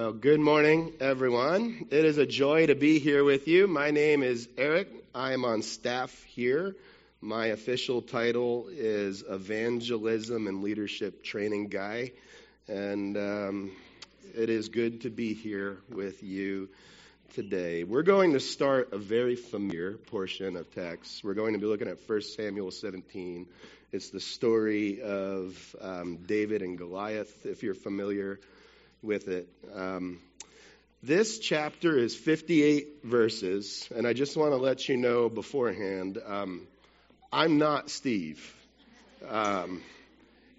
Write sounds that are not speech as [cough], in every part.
Well, good morning, everyone. It is a joy to be here with you. My name is Eric. I am on staff here. My official title is Evangelism and Leadership Training Guy. And um, it is good to be here with you today. We're going to start a very familiar portion of text. We're going to be looking at 1 Samuel 17. It's the story of um, David and Goliath, if you're familiar with it. Um, this chapter is 58 verses, and I just want to let you know beforehand um, I'm not Steve. Um,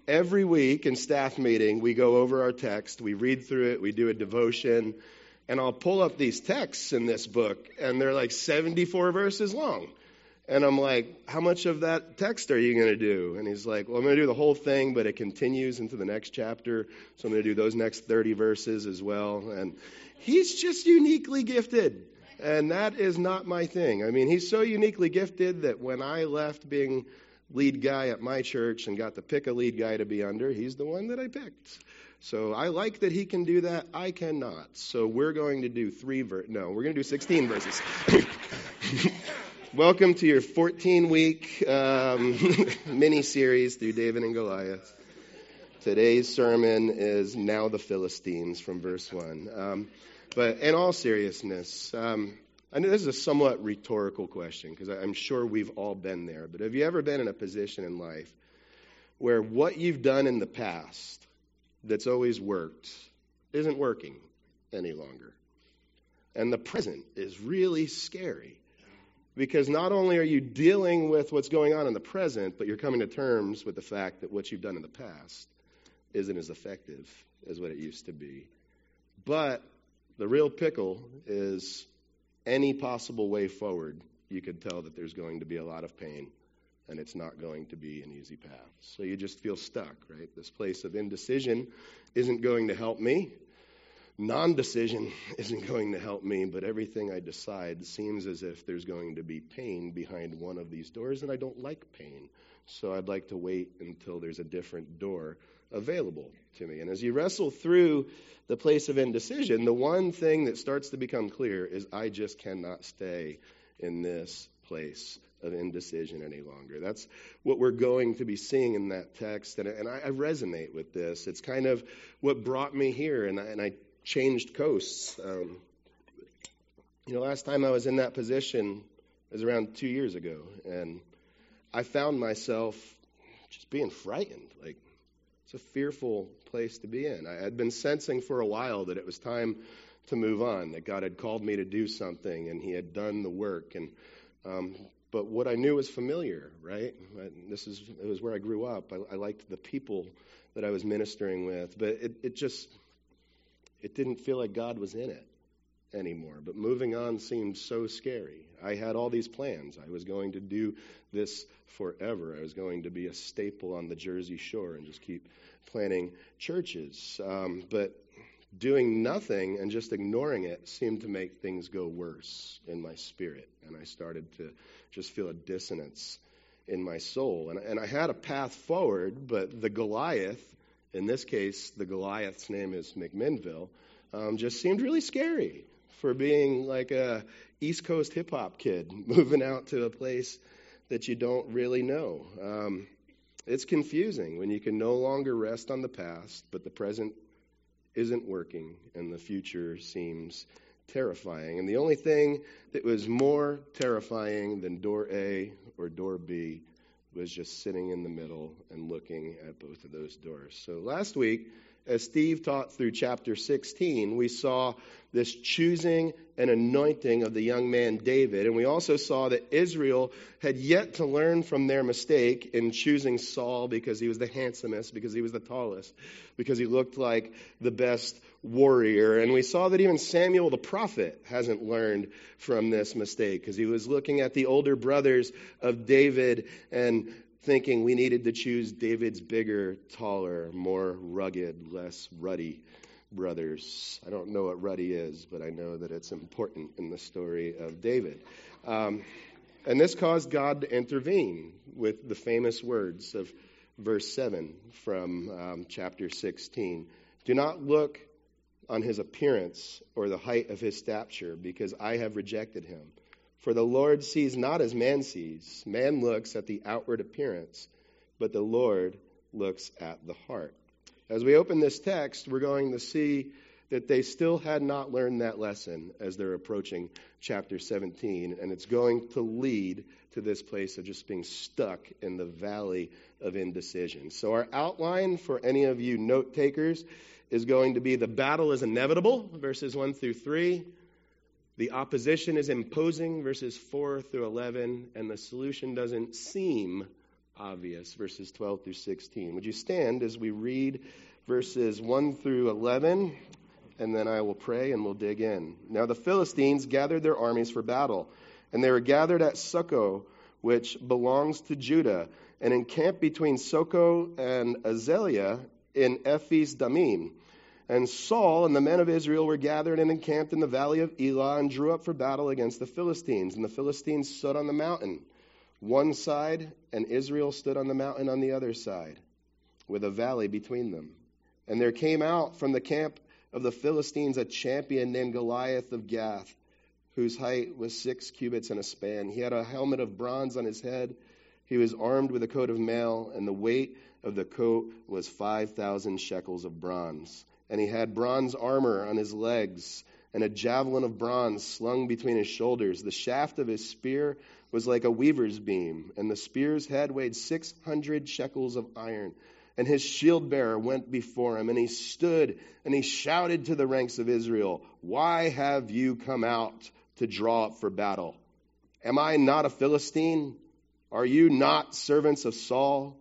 every week in staff meeting, we go over our text, we read through it, we do a devotion, and I'll pull up these texts in this book, and they're like 74 verses long. And I'm like, how much of that text are you going to do? And he's like, well, I'm going to do the whole thing, but it continues into the next chapter. So I'm going to do those next 30 verses as well. And he's just uniquely gifted. And that is not my thing. I mean, he's so uniquely gifted that when I left being lead guy at my church and got to pick a lead guy to be under, he's the one that I picked. So I like that he can do that. I cannot. So we're going to do three ver no, we're going to do 16 verses. [laughs] Welcome to your 14 week um, [laughs] mini series through David and Goliath. Today's sermon is Now the Philistines from verse 1. Um, but in all seriousness, um, I know this is a somewhat rhetorical question because I'm sure we've all been there. But have you ever been in a position in life where what you've done in the past that's always worked isn't working any longer? And the present is really scary because not only are you dealing with what's going on in the present, but you're coming to terms with the fact that what you've done in the past isn't as effective as what it used to be. But the real pickle is any possible way forward, you could tell that there's going to be a lot of pain and it's not going to be an easy path. So you just feel stuck, right? This place of indecision isn't going to help me non decision [laughs] isn't going to help me, but everything I decide seems as if there's going to be pain behind one of these doors, and I don't like pain. So I'd like to wait until there's a different door available to me. And as you wrestle through the place of indecision, the one thing that starts to become clear is I just cannot stay in this place of indecision any longer. That's what we're going to be seeing in that text, and, and I, I, resonate with this. It's kind of what brought me here, and I, and I changed coasts. Um, you know, last time I was in that position was around two years ago, and I found myself just being frightened. Like, it's a fearful place to be in. I had been sensing for a while that it was time to move on, that God had called me to do something, and He had done the work. And um, but what I knew was familiar, right? This is it was where I grew up. I, I liked the people that I was ministering with, but it, it just it didn't feel like God was in it anymore. But moving on seemed so scary. I had all these plans. I was going to do this forever. I was going to be a staple on the Jersey Shore and just keep planning churches. Um, but doing nothing and just ignoring it seemed to make things go worse in my spirit. And I started to just feel a dissonance in my soul. And, and I had a path forward, but the Goliath in this case, the Goliath's name is McMinnville, um, just seemed really scary for being like a East Coast hip hop kid [laughs] moving out to a place that you don't really know. Um, it's confusing when you can no longer rest on the past, but the present isn't working and the future seems terrifying. And the only thing that was more terrifying than door A or door B was just sitting in the middle and looking at both of those doors. So last week, as Steve taught through chapter 16, we saw this choosing and anointing of the young man David. And we also saw that Israel had yet to learn from their mistake in choosing Saul because he was the handsomest, because he was the tallest, because he looked like the best warrior. And we saw that even Samuel the prophet hasn't learned from this mistake because he was looking at the older brothers of David and thinking we needed to choose David's bigger, taller, more rugged, less ruddy brothers. I don't know what ruddy is, but I know that it's important in the story of David. Um, and this caused God to intervene with the famous words of verse 7 from um, chapter 16. Do not look on his appearance or the height of his stature, because I have rejected him. For the Lord sees not as man sees. Man looks at the outward appearance, but the Lord looks at the heart. As we open this text, we're going to see that they still had not learned that lesson as they're approaching chapter 17, and it's going to lead to this place of just being stuck in the valley of indecision. So, our outline for any of you note takers is going to be the battle is inevitable, verses 1 through 3. The opposition is imposing, verses 4 through 11, and the solution doesn't seem obvious, verses 12 through 16. Would you stand as we read verses 1 through 11, and then I will pray and we'll dig in. Now, the Philistines gathered their armies for battle, and they were gathered at Socoh, which belongs to Judah, and encamped between Socoh and Azekah in Ephes Dammim. And Saul and the men of Israel were gathered and encamped in the valley of Elah and drew up for battle against the Philistines. And the Philistines stood on the mountain, one side, and Israel stood on the mountain on the other side, with a valley between them. And there came out from the camp of the Philistines a champion named Goliath of Gath, whose height was six cubits and a span. He had a helmet of bronze on his head. He was armed with a coat of mail, and the weight of the coat was 5,000 shekels of bronze and he had bronze armor on his legs and a javelin of bronze slung between his shoulders. The shaft of his spear was like a weaver's beam, and the spear's head weighed 600 shekels of iron. And his shield bearer went before him, and he stood and he shouted to the ranks of Israel, Why have you come out to draw up for battle? Am I not a Philistine? Are you not servants of Saul?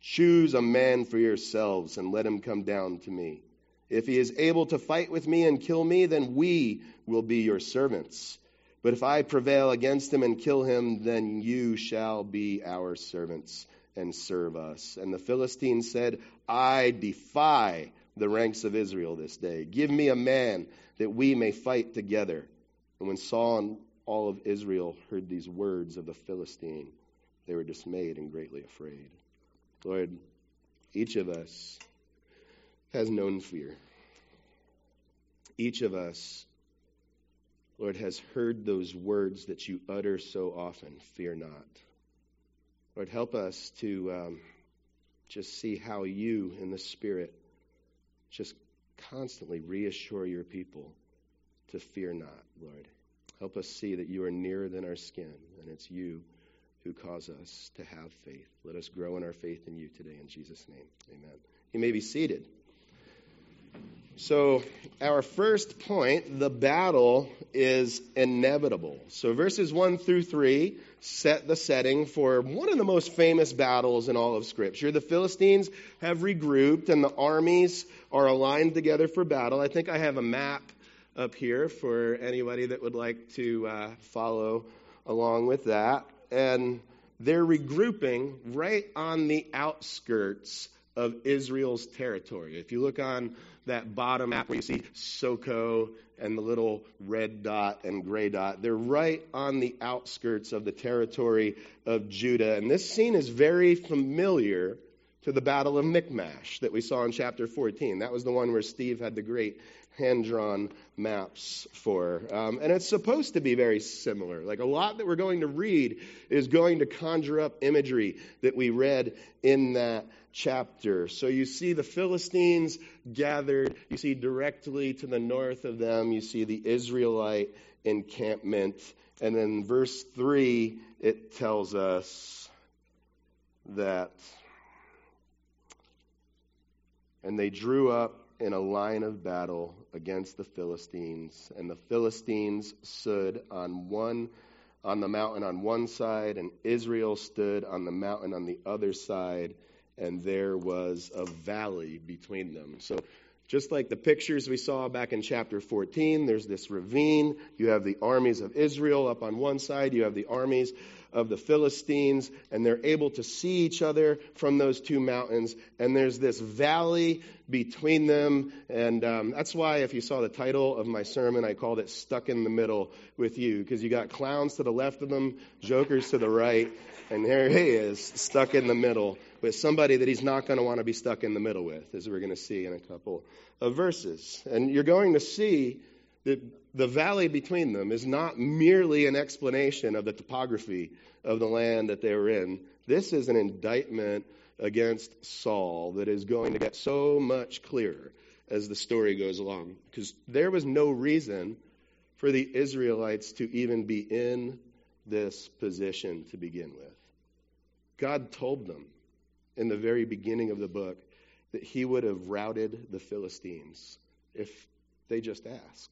Choose a man for yourselves and let him come down to me. If he is able to fight with me and kill me, then we will be your servants. But if I prevail against him and kill him, then you shall be our servants and serve us. And the Philistines said, I defy the ranks of Israel this day. Give me a man that we may fight together. And when Saul and all of Israel heard these words of the Philistine, they were dismayed and greatly afraid. Lord, each of us has known fear. Each of us, Lord, has heard those words that you utter so often fear not. Lord, help us to um, just see how you, in the Spirit, just constantly reassure your people to fear not, Lord. Help us see that you are nearer than our skin, and it's you who cause us to have faith. Let us grow in our faith in you today. In Jesus' name, amen. You may be seated. So, our first point, the battle is inevitable. So, verses 1 through 3 set the setting for one of the most famous battles in all of Scripture. The Philistines have regrouped and the armies are aligned together for battle. I think I have a map up here for anybody that would like to uh, follow along with that. And they're regrouping right on the outskirts of Israel's territory. If you look on that bottom map where you see Socoh and the little red dot and gray dot, they're right on the outskirts of the territory of Judah. And this scene is very familiar to the Battle of Michmash that we saw in chapter 14. That was the one where Steve had the great hand drawn maps for. Um, and it's supposed to be very similar. Like a lot that we're going to read is going to conjure up imagery that we read in that chapter. So you see the Philistines gathered, you see directly to the north of them, you see the Israelite encampment. And then verse 3, it tells us that. And they drew up in a line of battle against the Philistines, and the Philistines stood on one on the mountain on one side, and Israel stood on the mountain on the other side, and there was a valley between them. So just like the pictures we saw back in chapter 14, there's this ravine. You have the armies of Israel up on one side, you have the armies of the Philistines, and they're able to see each other from those two mountains. And there's this valley between them. And um, that's why, if you saw the title of my sermon, I called it Stuck in the Middle with You, because you got clowns to the left of them, jokers to the right, and there he is, stuck in the middle with somebody that he's not going to want to be stuck in the middle with, as we're going to see in a couple of verses. And you're going to see that the valley between them is not merely an explanation of the topography of the land that they were in. This is an indictment against Saul that is going to get so much clearer as the story goes along. Because there was no reason for the Israelites to even be in this position to begin with. God told them in the very beginning of the book that he would have routed the Philistines if they just asked.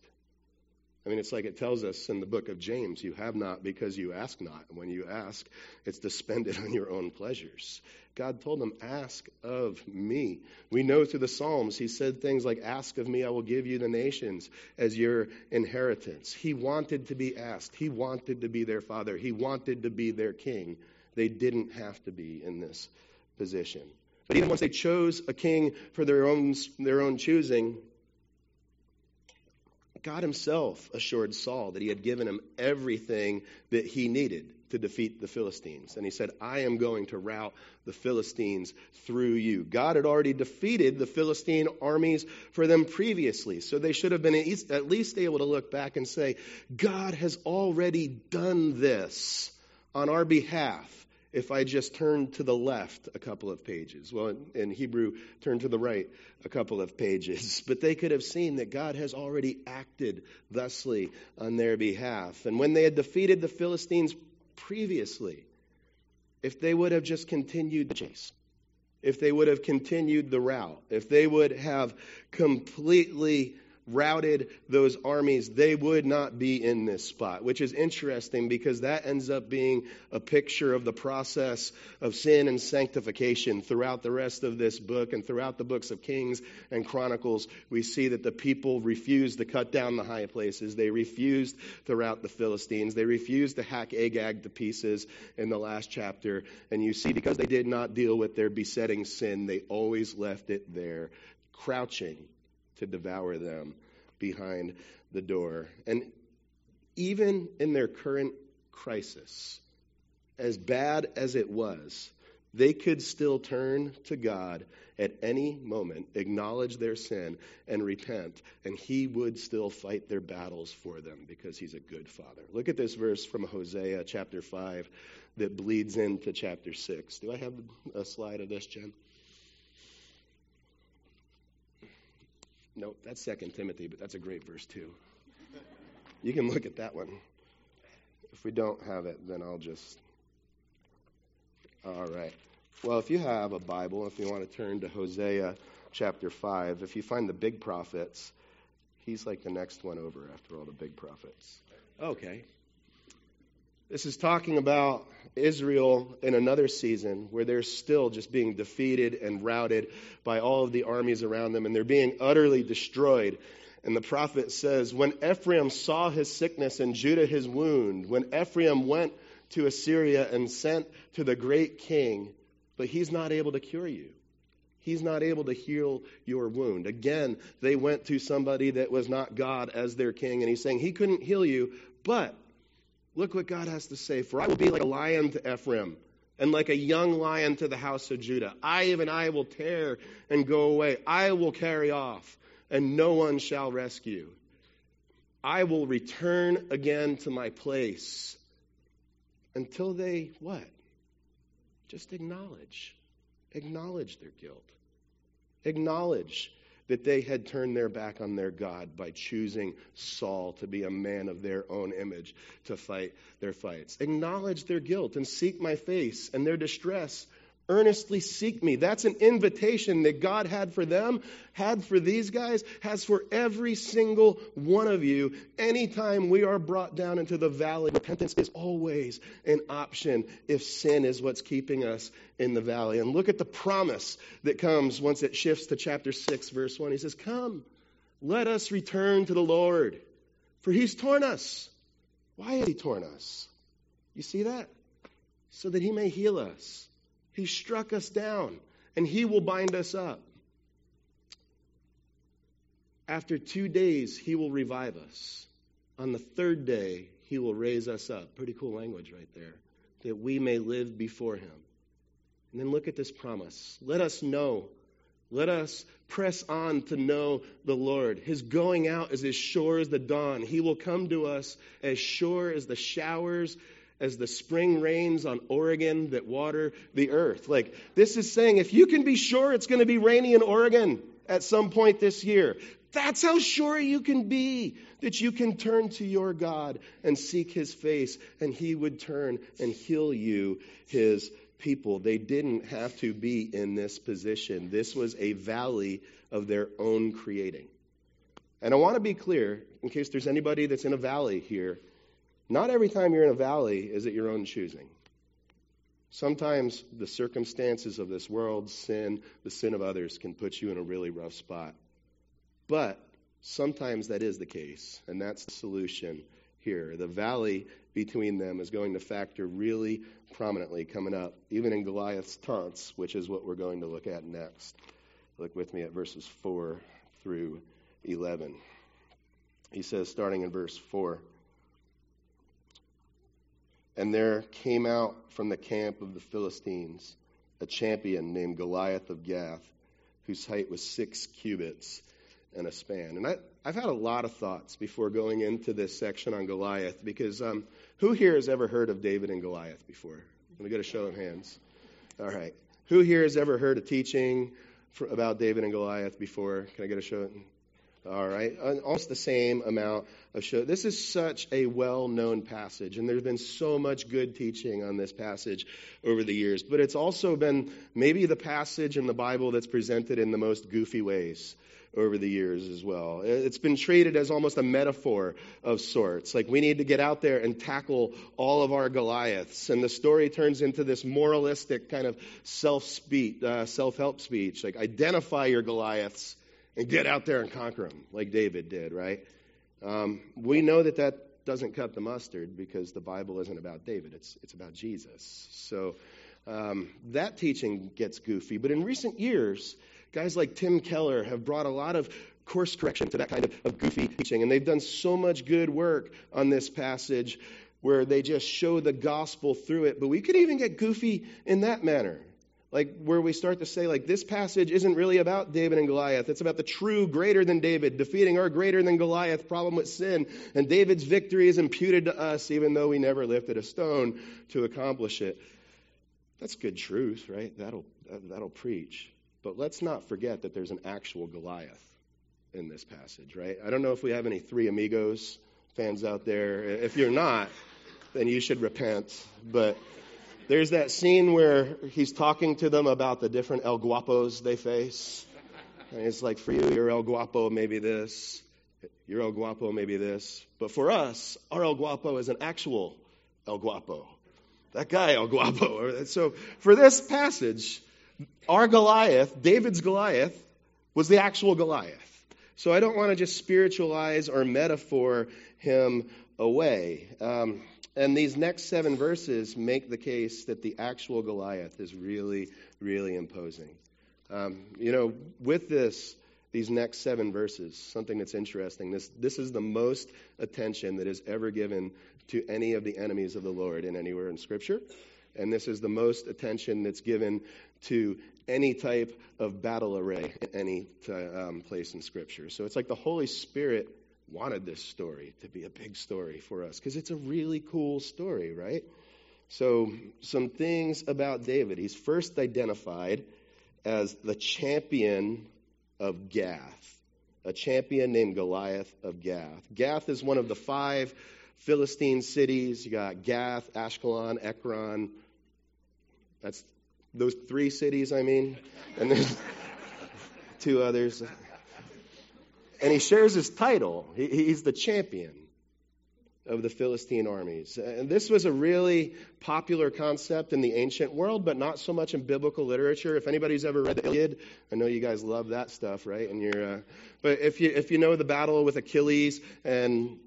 I mean, it's like it tells us in the book of James you have not because you ask not. When you ask, it's to spend it [laughs] on your own pleasures. God told them, Ask of me. We know through the Psalms, he said things like, Ask of me, I will give you the nations as your inheritance. He wanted to be asked, he wanted to be their father, he wanted to be their king. They didn't have to be in this position. But even once they chose a king for their own, their own choosing, God himself assured Saul that he had given him everything that he needed to defeat the Philistines. And he said, I am going to rout the Philistines through you. God had already defeated the Philistine armies for them previously. So they should have been at least able to look back and say, God has already done this on our behalf if I just turn to the left a couple of pages. Well, in Hebrew, turn to the right a couple of pages. [laughs] But they could have seen that God has already acted thusly on their behalf. And when they had defeated the Philistines previously, if they would have just continued the chase, if they would have continued the rout, if they would have completely routed those armies, they would not be in this spot, which is interesting because that ends up being a picture of the process of sin and sanctification throughout the rest of this book and throughout the books of Kings and Chronicles. We see that the people refused to cut down the high places. They refused to rout the Philistines. They refused to hack Agag to pieces in the last chapter. And you see, because they did not deal with their besetting sin, they always left it there, crouching to devour them behind the door. And even in their current crisis, as bad as it was, they could still turn to God at any moment, acknowledge their sin, and repent, and He would still fight their battles for them because He's a good Father. Look at this verse from Hosea chapter 5 that bleeds into chapter 6. Do I have a slide of this, Jen? No, that's Second Timothy, but that's a great verse too. You can look at that one. If we don't have it, then I'll just. All right. Well, if you have a Bible, if you want to turn to Hosea chapter 5, if you find the big prophets, he's like the next one over after all the big prophets. Okay. This is talking about Israel in another season where they're still just being defeated and routed by all of the armies around them, and they're being utterly destroyed. And the prophet says, When Ephraim saw his sickness and Judah his wound, when Ephraim went to Assyria and sent to the great king, but he's not able to cure you. He's not able to heal your wound. Again, they went to somebody that was not God as their king, and he's saying he couldn't heal you, but Look what God has to say. For I will be like a lion to Ephraim and like a young lion to the house of Judah. I, even I, will tear and go away. I will carry off, and no one shall rescue. I will return again to my place until they what? Just acknowledge. Acknowledge their guilt. Acknowledge that they had turned their back on their God by choosing Saul to be a man of their own image to fight their fights. Acknowledge their guilt and seek my face and their distress earnestly seek me. That's an invitation that God had for them, had for these guys, has for every single one of you. Anytime we are brought down into the valley, repentance is always an option if sin is what's keeping us in the valley. And look at the promise that comes once it shifts to chapter 6, verse 1. He says, Come, let us return to the Lord, for he's torn us. Why has he torn us? You see that? so that he may heal us. He struck us down, and he will bind us up. After two days, he will revive us. On the third day, he will raise us up. Pretty cool language right there. That we may live before him. And then look at this promise. Let us know. Let us press on to know the Lord. His going out is as sure as the dawn. He will come to us as sure as the showers, as the spring rains on Oregon that water the earth. Like, this is saying if you can be sure it's going to be rainy in Oregon at some point this year, that's how sure you can be that you can turn to your God and seek his face, and he would turn and heal you, his people. They didn't have to be in this position. This was a valley of their own creating. And I want to be clear, in case there's anybody that's in a valley here, not every time you're in a valley is it your own choosing. Sometimes the circumstances of this world, sin, the sin of others, can put you in a really rough spot. But sometimes that is the case, and that's the solution here. The valley between them is going to factor really prominently coming up, even in Goliath's taunts, which is what we're going to look at next. Look with me at verses 4 through 11. He says, starting in verse 4 And there came out from the camp of the Philistines a champion named Goliath of Gath, whose height was six cubits and a span. And I, have had a lot of thoughts before going into this section on Goliath because um, who here has ever heard of David and Goliath before? Me get a show of hands. All right. Who here has ever heard a teaching for, about David and Goliath before? Can I get a show? All right. Almost the same amount of show. This is such a well known passage, and there's been so much good teaching on this passage over the years. But it's also been maybe the passage in the Bible that's presented in the most goofy ways over the years as well. It's been treated as almost a metaphor of sorts. Like we need to get out there and tackle all of our Goliaths. And the story turns into this moralistic kind of self uh, self help speech. Like identify your Goliaths and get out there and conquer them, like David did, right? Um, we know that that doesn't cut the mustard because the Bible isn't about David, it's, it's about Jesus. So um, that teaching gets goofy. But in recent years, Guys like Tim Keller have brought a lot of course correction to that kind of, of goofy teaching, and they've done so much good work on this passage where they just show the gospel through it. But we could even get goofy in that manner. Like where we start to say, like, this passage isn't really about David and Goliath. It's about the true greater than David, defeating our greater than Goliath problem with sin. And David's victory is imputed to us, even though we never lifted a stone to accomplish it. That's good truth, right? That'll, that'll preach. But let's not forget that there's an actual Goliath in this passage, right? I don't know if we have any Three Amigos fans out there. If you're not, then you should repent. But there's that scene where he's talking to them about the different El Guapos they face. And it's like, for you, your El Guapo maybe this, your El Guapo maybe this. But for us, our El Guapo is an actual El Guapo. That guy, El Guapo. [laughs] So for this passage, our Goliath, David's Goliath, was the actual Goliath. So I don't want to just spiritualize or metaphor him away. Um, and these next seven verses make the case that the actual Goliath is really, really imposing. Um, you know, with this, these next seven verses, something that's interesting. This, this is the most attention that is ever given to any of the enemies of the Lord in anywhere in Scripture. And this is the most attention that's given to any type of battle array in any um, place in Scripture. So it's like the Holy Spirit wanted this story to be a big story for us because it's a really cool story, right? So, some things about David. He's first identified as the champion of Gath, a champion named Goliath of Gath. Gath is one of the five Philistine cities. You got Gath, Ashkelon, Ekron. That's those three cities, I mean. And there's [laughs] two others. And he shares his title. He, he's the champion of the Philistine armies. And this was a really popular concept in the ancient world, but not so much in biblical literature. If anybody's ever read the Iliad, I know you guys love that stuff, right? And you're, uh, but if you if you know the battle with Achilles and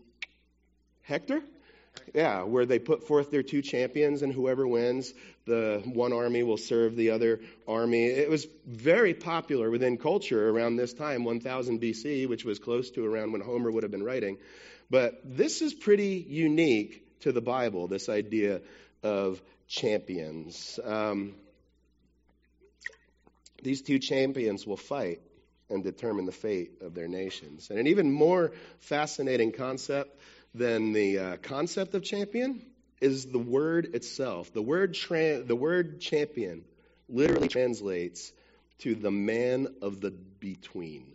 Hector, Yeah, where they put forth their two champions, and whoever wins, the one army will serve the other army. It was very popular within culture around this time, 1000 BC, which was close to around when Homer would have been writing. But this is pretty unique to the Bible, this idea of champions. Um, these two champions will fight and determine the fate of their nations. And an even more fascinating concept than the uh, concept of champion is the word itself. The word, tra- the word champion literally translates to the man of the between.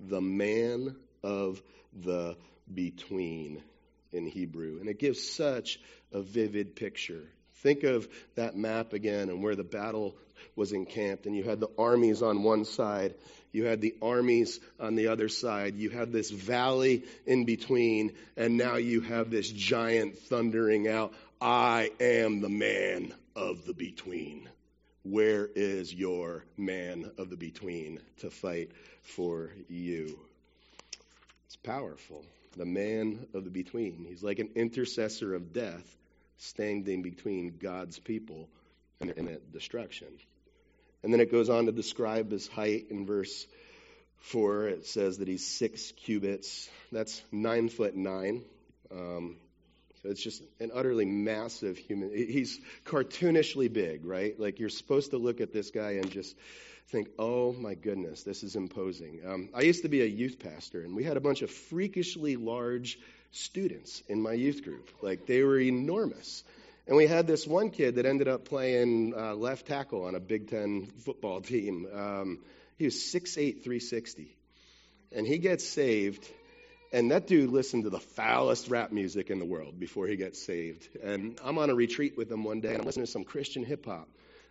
The man of the between in Hebrew. And it gives such a vivid picture. Think of that map again and where the battle was encamped, and you had the armies on one side, you had the armies on the other side, you had this valley in between, and now you have this giant thundering out, I am the man of the between. Where is your man of the between to fight for you? It's powerful. The man of the between. He's like an intercessor of death standing between God's people and, destruction. And then it goes on to describe his height in verse 4. It says that he's six cubits. That's nine foot nine. Um, so it's just an utterly massive human. He's cartoonishly big, right? Like you're supposed to look at this guy and just think, oh my goodness, this is imposing. Um, I used to be a youth pastor, and we had a bunch of freakishly large students in my youth group. Like they were enormous. And we had this one kid that ended up playing uh, left tackle on a Big Ten football [laughs] team. Um, he was 6'8, 360. And he gets saved. And that dude listened to the foulest rap music in the world before he gets saved. And I'm on a retreat with him one day, and I'm listening to some Christian hip hop.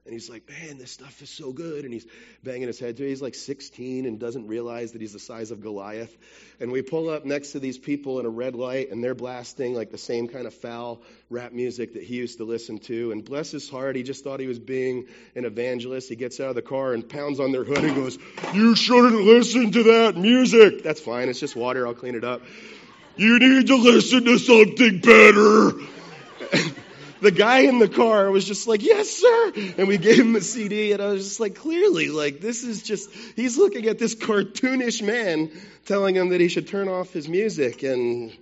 And he's like, man, this stuff is so good. And he's banging his head. He's like 16 and doesn't realize that he's the size of Goliath. And we pull up next to these people in a red light, and they're blasting like the same kind of foul rap music that he used to listen to. And bless his heart, he just thought he was being an evangelist. He gets out of the car and pounds on their hood and goes, You shouldn't listen to that music. That's fine. It's just water. I'll clean it up. You need to listen to something better the guy in the car was just like, yes, sir. And we gave him a CD, and I was just like, clearly, like, this is just, he's looking at this cartoonish man telling him that he should turn off his music. And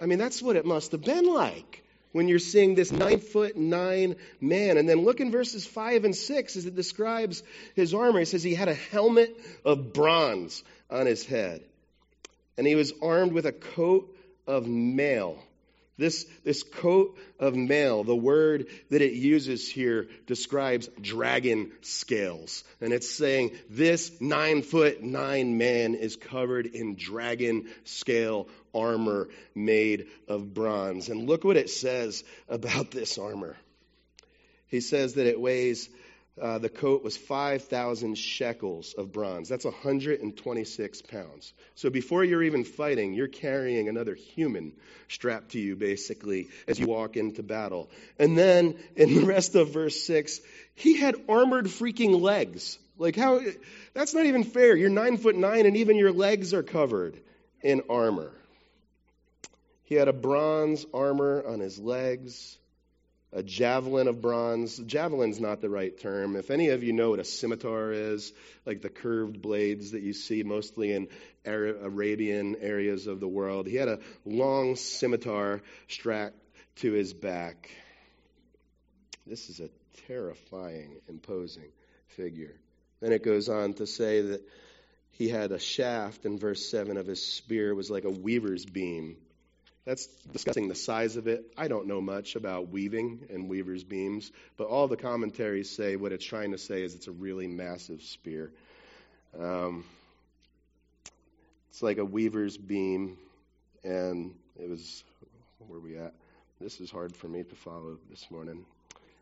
I mean, that's what it must have been like when you're seeing this nine foot nine man. And then look in verses five and six as it describes his armor. It says he had a helmet of bronze on his head, and he was armed with a coat of mail this, this coat of mail, the word that it uses here describes dragon scales. And it's saying this nine foot nine man is covered in dragon scale armor made of bronze. And look what it says about this armor. He says that it weighs uh, the coat was 5,000 shekels of bronze. That's 126 pounds. So before you're even fighting, you're carrying another human strapped to you, basically, as you walk into battle. And then in the rest of verse 6, he had armored freaking legs. Like, how? That's not even fair. You're nine foot nine, and even your legs are covered in armor. He had a bronze armor on his legs a javelin of bronze. Javelin's not the right term. If any of you know what a scimitar is, like the curved blades that you see mostly in Arabian areas of the world, he had a long scimitar strapped to his back. This is a terrifying, imposing figure. Then it goes on to say that he had a shaft in verse 7 of his spear was like a weaver's beam that's discussing the size of it. I don't know much about weaving and weaver's beams, but all the commentaries say what it's trying to say is it's a really massive spear. Um, it's like a weaver's beam, and it was, where we at? This is hard for me to follow this morning.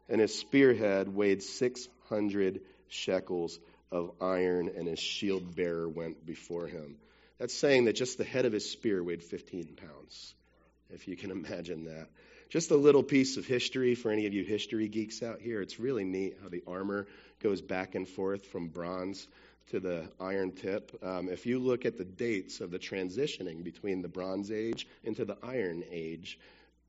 And his spearhead weighed 600 shekels of iron, and his shield bearer went before him. That's saying that just the head of his spear weighed 15 pounds if you can [laughs] imagine that. Just a little piece of history for any of you history geeks out here. It's really neat how the armor goes back and forth from bronze to the iron tip. Um, if you look at the dates of the transitioning between the Bronze Age into the Iron Age,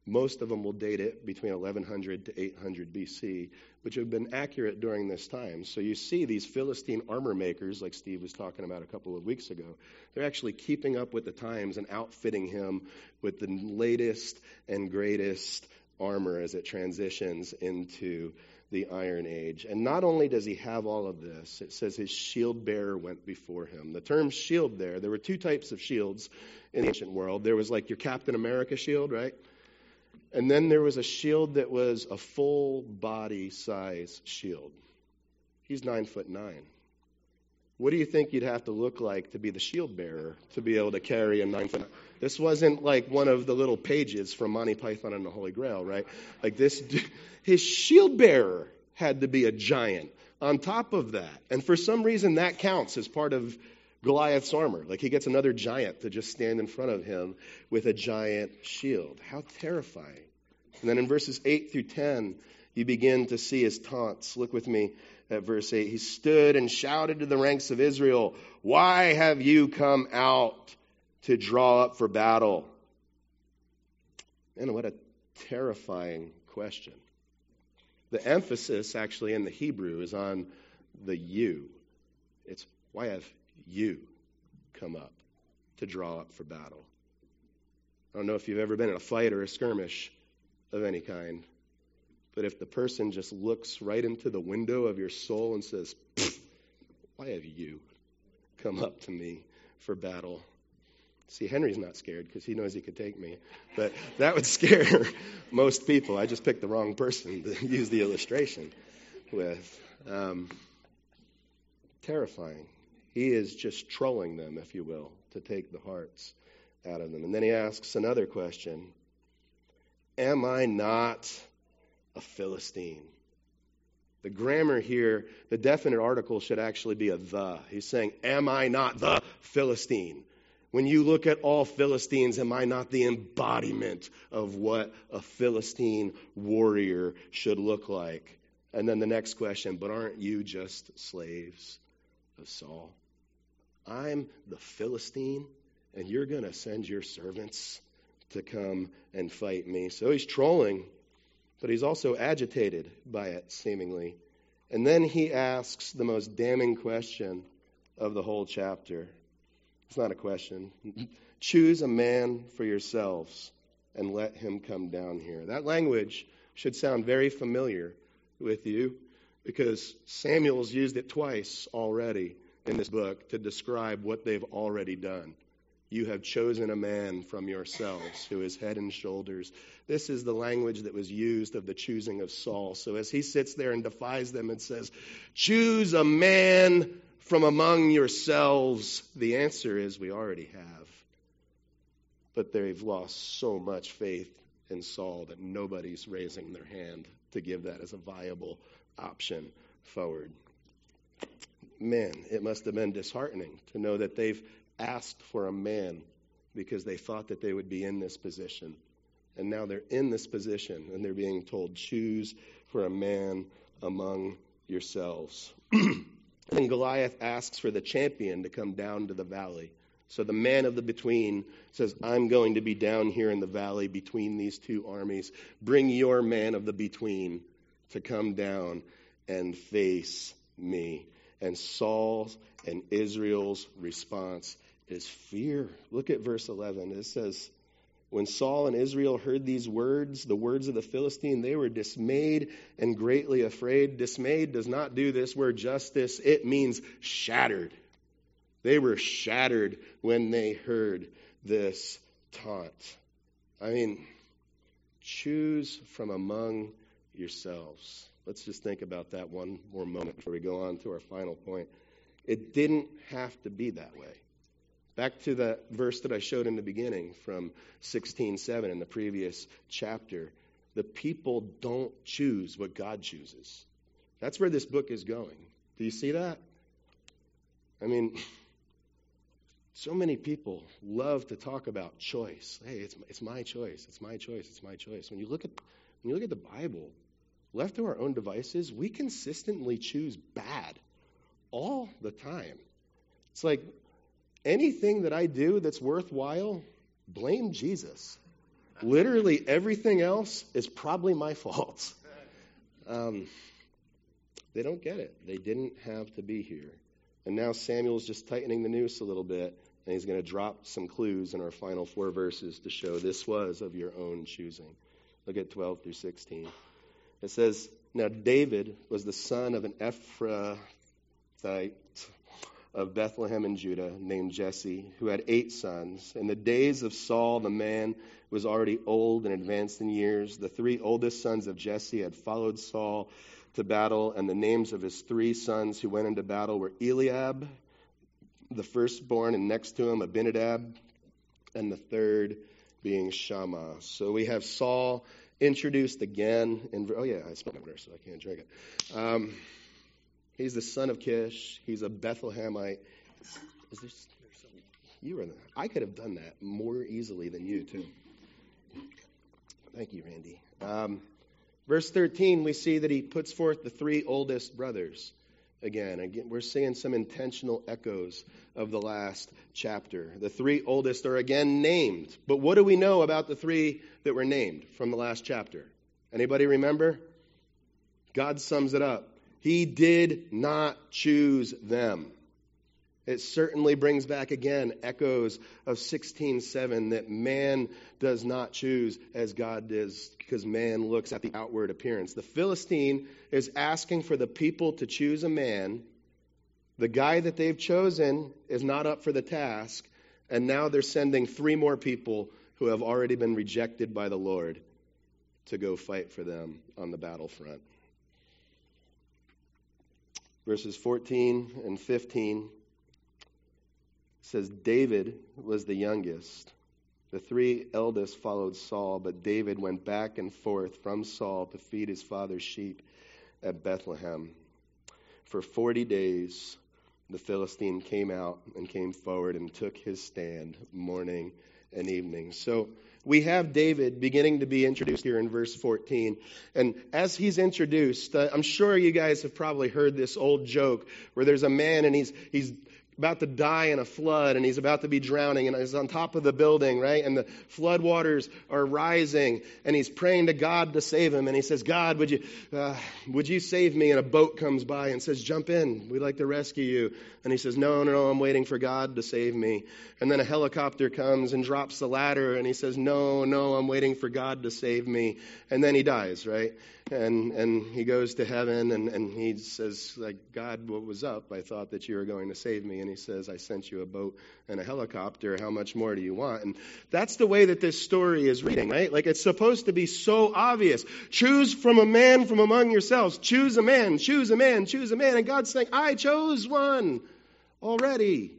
Most of them will date it between 1100 to 800 BC, which have been accurate during this time. So you see these Philistine armor makers, like Steve was talking about a couple of weeks ago, they're actually keeping up with the times and outfitting him with the latest and greatest armor as it transitions into the Iron Age. And not only does he have all of this, it says his shield bearer went before him. The term shield there, there were two types of shields in the ancient world. There was like your Captain America shield, right? And then there was a shield that was a full body size shield. He's nine foot nine. What do you think you'd have to look like to be the shield bearer to be able to carry a nine foot? This wasn't like one of the little pages from Monty Python and the Holy Grail, right? Like this, [laughs] his shield bearer had to be a giant on top of that. And for some reason, that counts as part of Goliath's armor. Like he gets another giant to just stand in front of him with a giant shield. How terrifying. And then in verses 8 through 10, you begin to see his taunts. Look with me at verse 8. He stood and shouted to the ranks of Israel, Why have you come out to draw up for battle? And what a terrifying question. The emphasis actually in the Hebrew is on the you. It's why have you come up to draw up for battle? I don't know if you've ever been in a fight or a skirmish of any kind. But if the person just looks right into the window of your soul and says, Why have you come up to me for battle? See, Henry's not scared because he knows he could take me. But that would [laughs] scare most people. I just picked the wrong person to [laughs] use the illustration with. Um, terrifying. He is just trolling them, if you will, to take the hearts out of them. And then he asks another question Am I not a Philistine. The grammar here, the definite article should actually be a the. He's saying, Am I not the Philistine? When you look at all Philistines, am I not the embodiment of what a Philistine warrior should look like? And then the next question, but aren't you just slaves of Saul? I'm the Philistine, and you're going to send your servants to come and fight me. So he's trolling but he's also agitated by it, seemingly. And then he asks the most damning question of the whole chapter. It's not a question. [laughs] Choose a man for yourselves and let him come down here. That language should sound very familiar with you because Samuel's used it twice already in this book to describe what they've already done. You have chosen a man from yourselves who is head and shoulders. This is the language that was used of the choosing of Saul. So as he sits there and defies them and says, Choose a man from among yourselves, the answer is we already have. But they've lost so much faith in Saul that nobody's raising their hand to give that as a viable option forward. Man, it must have been disheartening to know that they've asked for a man because they thought that they would be in this position. And now they're in this position and they're being told, choose for a man among yourselves. [clears throat] and Goliath asks for the champion to come down to the valley. So the man of the between says, I'm going to be down here in the valley between these two armies. Bring your man of the between to come down and face me. And Saul's and Israel's response is fear. Look at verse 11. It says, When Saul and Israel heard these words, the words of the Philistine, they were dismayed and greatly afraid. Dismayed does not do this word justice, it means shattered. They were shattered when they heard this taunt. I mean, choose from among yourselves. Let's just think about that one more moment before we go on to our final point. It didn't have to be that way. Back to the verse that I showed in the beginning from 16:7 in the previous chapter. The people don't choose what God chooses. That's where this book is going. Do you see that? I mean, [laughs] so many people love to talk about choice. Hey, it's, it's my choice. It's my choice. It's my choice. When you look at when you look at the Bible, left to our own devices, we consistently choose bad all the time. It's like anything that I do that's worthwhile, blame Jesus. Literally everything else is probably my fault. [laughs] Um, they don't get it. They didn't have to be here. And now Samuel's just tightening the noose a little bit, and he's going to drop some clues in our final four verses to show this was of your own choosing. Look at 12 through 16. It says, Now David was the son of an Ephrathite of Bethlehem in Judah named Jesse, who had eight sons. In the days of Saul, the man was already old and advanced in years. The three oldest sons of Jesse had followed Saul to battle, and the names of his three sons who went into battle were Eliab, the firstborn, and next to him Abinadab, and the third being Shammah. So we have Saul introduced again. In, oh, yeah, I spelled my verse, so I can't drink it. Um, he's the son of Kish. He's a Bethlehemite. Is there, you were I could have done that more easily than you, too. Thank you, Randy. Um, verse 13, we see that he puts forth the three oldest brothers. Again, again, we're seeing some intentional echoes of the last chapter. The three oldest are again named. But what do we know about the three that were named from the last chapter? Anybody remember? God sums it up. He did not choose them. It certainly brings back again echoes of 16:7 that man does not choose as God does because man looks at the outward appearance. The Philistine is asking for the people to choose a man. The guy that they've chosen is not up for the task, and now they're sending three more people who have already been rejected by the Lord to go fight for them on the battlefront. Verses 14 and 15 says David was the youngest. The three eldest followed Saul, but David went back and forth from Saul to feed his father's sheep at Bethlehem. For 40 days, the Philistine came out and came forward and took his stand morning and evening. So we have David beginning to be introduced here in verse 14. And as he's introduced, uh, I'm sure you guys have probably heard this old joke where there's a man and he's, he's about to die in a flood and he's about to be drowning and he's on top of the building, right? And the flood waters are rising and he's praying to God to save him. And he says, God, would you, uh, would you save me? And a boat comes by and says, jump in. We'd like to rescue you. And he says, no, no, no, I'm waiting for God to save me. And then a helicopter comes and drops the ladder and he says, no, no, I'm waiting for God to save me. And then he dies, right? And and he goes to heaven and, and he says like god what was up? I thought that you were going to save me. And he says i sent you a boat and a helicopter. How much more do you want? And that's the way that this story is reading right? Like it's supposed to be so obvious. Choose from a man from among yourselves. Choose a man choose a man choose a man. And god's saying i chose one already.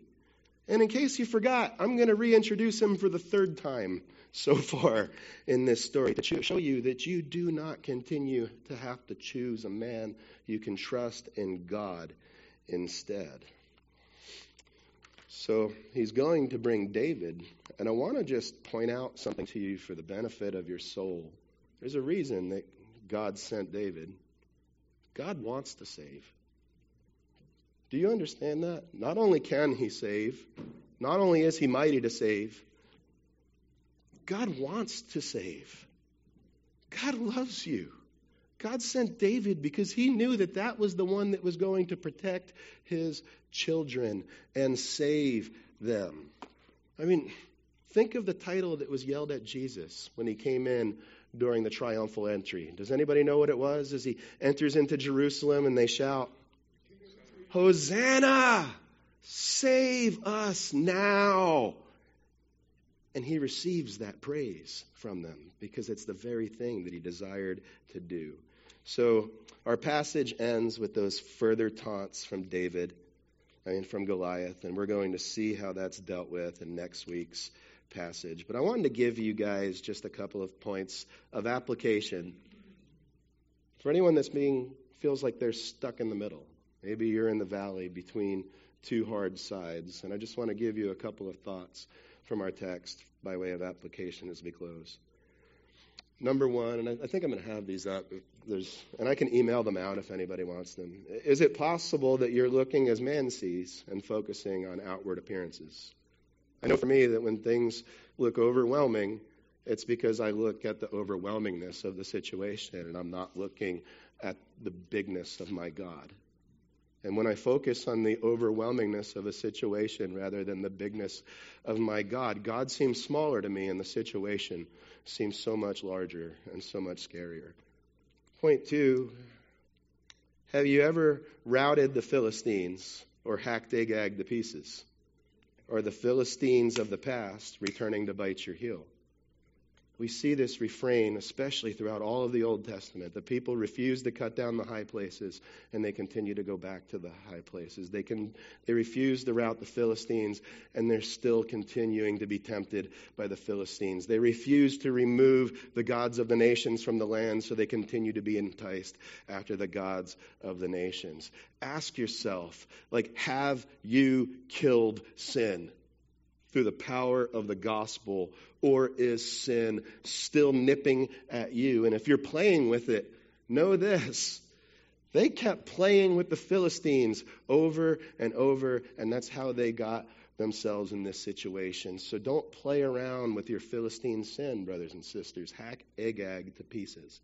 And in case you forgot i'm going to reintroduce him for the third time so far in this story to show you that you do not continue to have to choose a man. You can trust in God instead. So he's going to bring David, and I want to just point out something to you for the benefit of your soul. There's a reason that God sent David. God wants to save. Do you understand that? Not only can he save, not only is he mighty to save, God wants to save. God loves you. God sent David because he knew that that was the one that was going to protect his children and save them. I mean, think of the title that was yelled at Jesus when he came in during the triumphal entry. Does anybody know what it was as he enters into Jerusalem and they shout, Hosanna! Save us now! And he receives that praise from them because it's the very thing that he desired to do. So our passage ends with those further taunts from David, I mean, from Goliath, and we're going to see how that's dealt with in next week's passage. But I wanted to give you guys just a couple of points of application for anyone that's being feels like they're stuck in the middle. Maybe you're in the valley between two hard sides, and I just want to give you a couple of thoughts from our text by way of application as we close. Number one, and I, think I'm going to have these up. There's, and I can email them out if anybody wants them. Is it possible that you're looking as man sees and focusing on outward appearances? I know for me that when things look overwhelming, It's because I look at the overwhelmingness of the situation and I'm not looking at the bigness of my God. And when I focus on the overwhelmingness of a situation rather than the bigness of my God, God seems smaller to me and the situation seems so much larger and so much scarier. Point two Have you ever routed the Philistines or hacked Agag to pieces? Or the Philistines of the past returning to bite your heel? We see this refrain, especially throughout all of the Old Testament. The people refuse to cut down the high places, and they continue to go back to the high places. They, can, they refuse to rout the Philistines, and they're still continuing to be tempted by the Philistines. They refuse to remove the gods of the nations from the land, so they continue to be enticed after the gods of the nations. Ask yourself, like, have you killed sin? Through the power of the gospel, or is sin still nipping at you? And if you're playing with it, know this. They kept playing with the Philistines over and over, and that's how they got themselves in this situation. So don't play around with your Philistine sin, brothers and sisters. Hack Agag to pieces.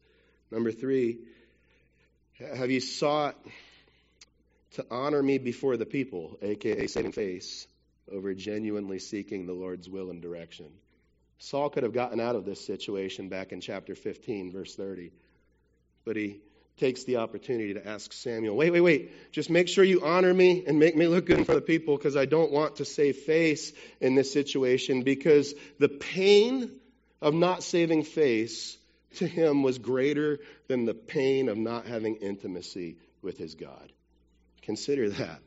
Number three, have you sought to honor me before the people, aka saving face? Over genuinely seeking the Lord's will and direction. Saul could have gotten out of this situation back in chapter 15, verse 30, but he takes the opportunity to ask Samuel, wait, wait, wait, just make sure you honor me and make me look good in front of the people because I don't want to save face in this situation because the pain of not saving face to him was greater than the pain of not having intimacy with his God. Consider that.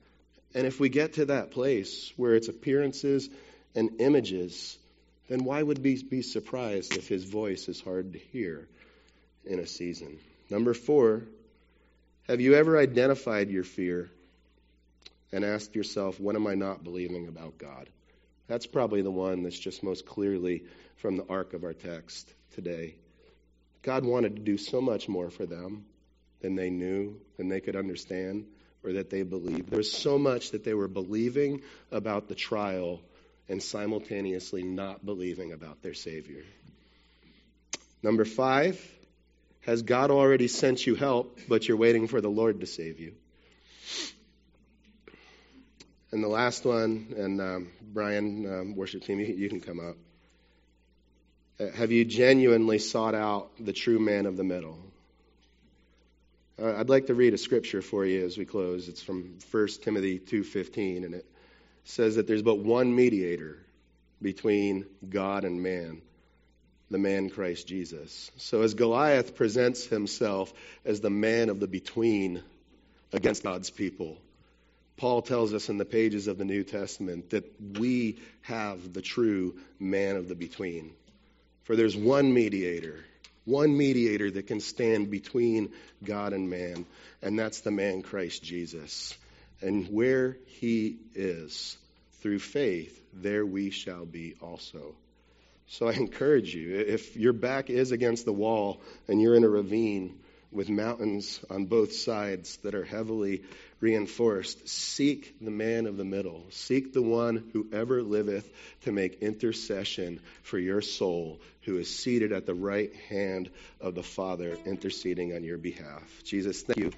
And if we get to that place where it's appearances and images, then why would we be surprised if his voice is hard to hear in a season? Number four, have you ever identified your fear and asked yourself, what am I not believing about God? That's probably the one that's just most clearly from the arc of our text today. God wanted to do so much more for them than they knew, than they could understand or that they believed. There was so much that they were believing about the trial and simultaneously not believing about their Savior. Number five, has God already sent you help, but you're waiting for the Lord to save you? And the last one, and um, Brian, um, worship team, you, you can come up. Uh, have you genuinely sought out the true man of the middle? Uh, I'd like to read a scripture for you as we close. It's from 1 Timothy 2:15 and it says that there's but one mediator between God and man, the man Christ Jesus. So as Goliath presents himself as the man of the between against God's people, Paul tells us in the pages of the New Testament that we have the true man of the between. For there's one mediator one mediator that can stand between God and man, and that's the man Christ Jesus. And where he is, through faith, there we shall be also. So I encourage you, if your back is against the wall and you're in a ravine with mountains on both sides that are heavily reinforced. Seek the man of the middle. Seek the one who ever liveth to make intercession for your soul, who is seated at the right hand of the Father, interceding on your behalf. Jesus, thank you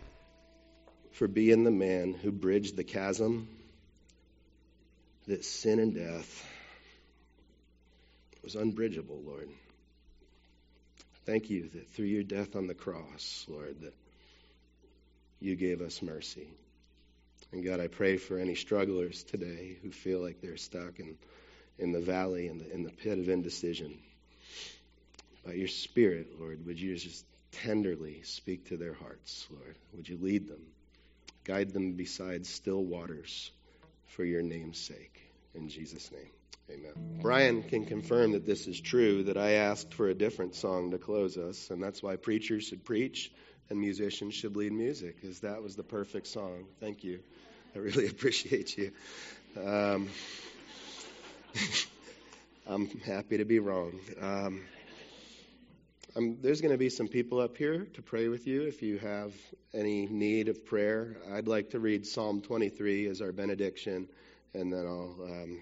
for being the man who bridged the chasm that sin and death was unbridgeable, Lord. Thank you that through your death on the cross, Lord, that you gave us mercy. And God, I pray for any strugglers today who feel like they're stuck in, in the valley, in the, in the pit of indecision. By your Spirit, Lord, would you just tenderly speak to their hearts, Lord? Would you lead them, guide them beside still waters for your name's sake? In Jesus' name, amen. Brian can confirm that this is true, that I asked for a different song to close us, and that's why preachers should preach and musicians should lead music, because that was the perfect song. Thank you. I really [laughs] appreciate you. Um, [laughs] I'm happy to be wrong. Um, there's going to be some people up here to pray with you if you have any need of prayer. I'd like to read Psalm 23 as our benediction, and then I'll um,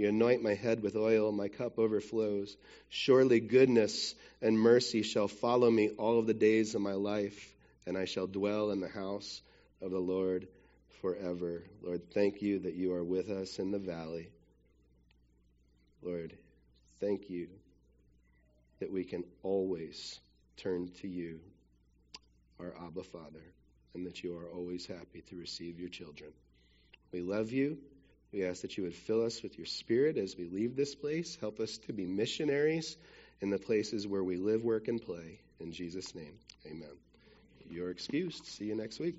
You anoint my head with oil, my cup overflows. Surely goodness and mercy shall follow me all of the days of my life, and I shall dwell in the house of the Lord forever. Lord, thank you that you are with us in the valley. Lord, thank you that we can always turn to you, our Abba Father, and that you are always happy to receive your children. We love you. We ask that you would fill us with your spirit as we leave this place. Help us to be missionaries in the places where we live, work, and play. In Jesus' name, amen. You're excused. See you next week.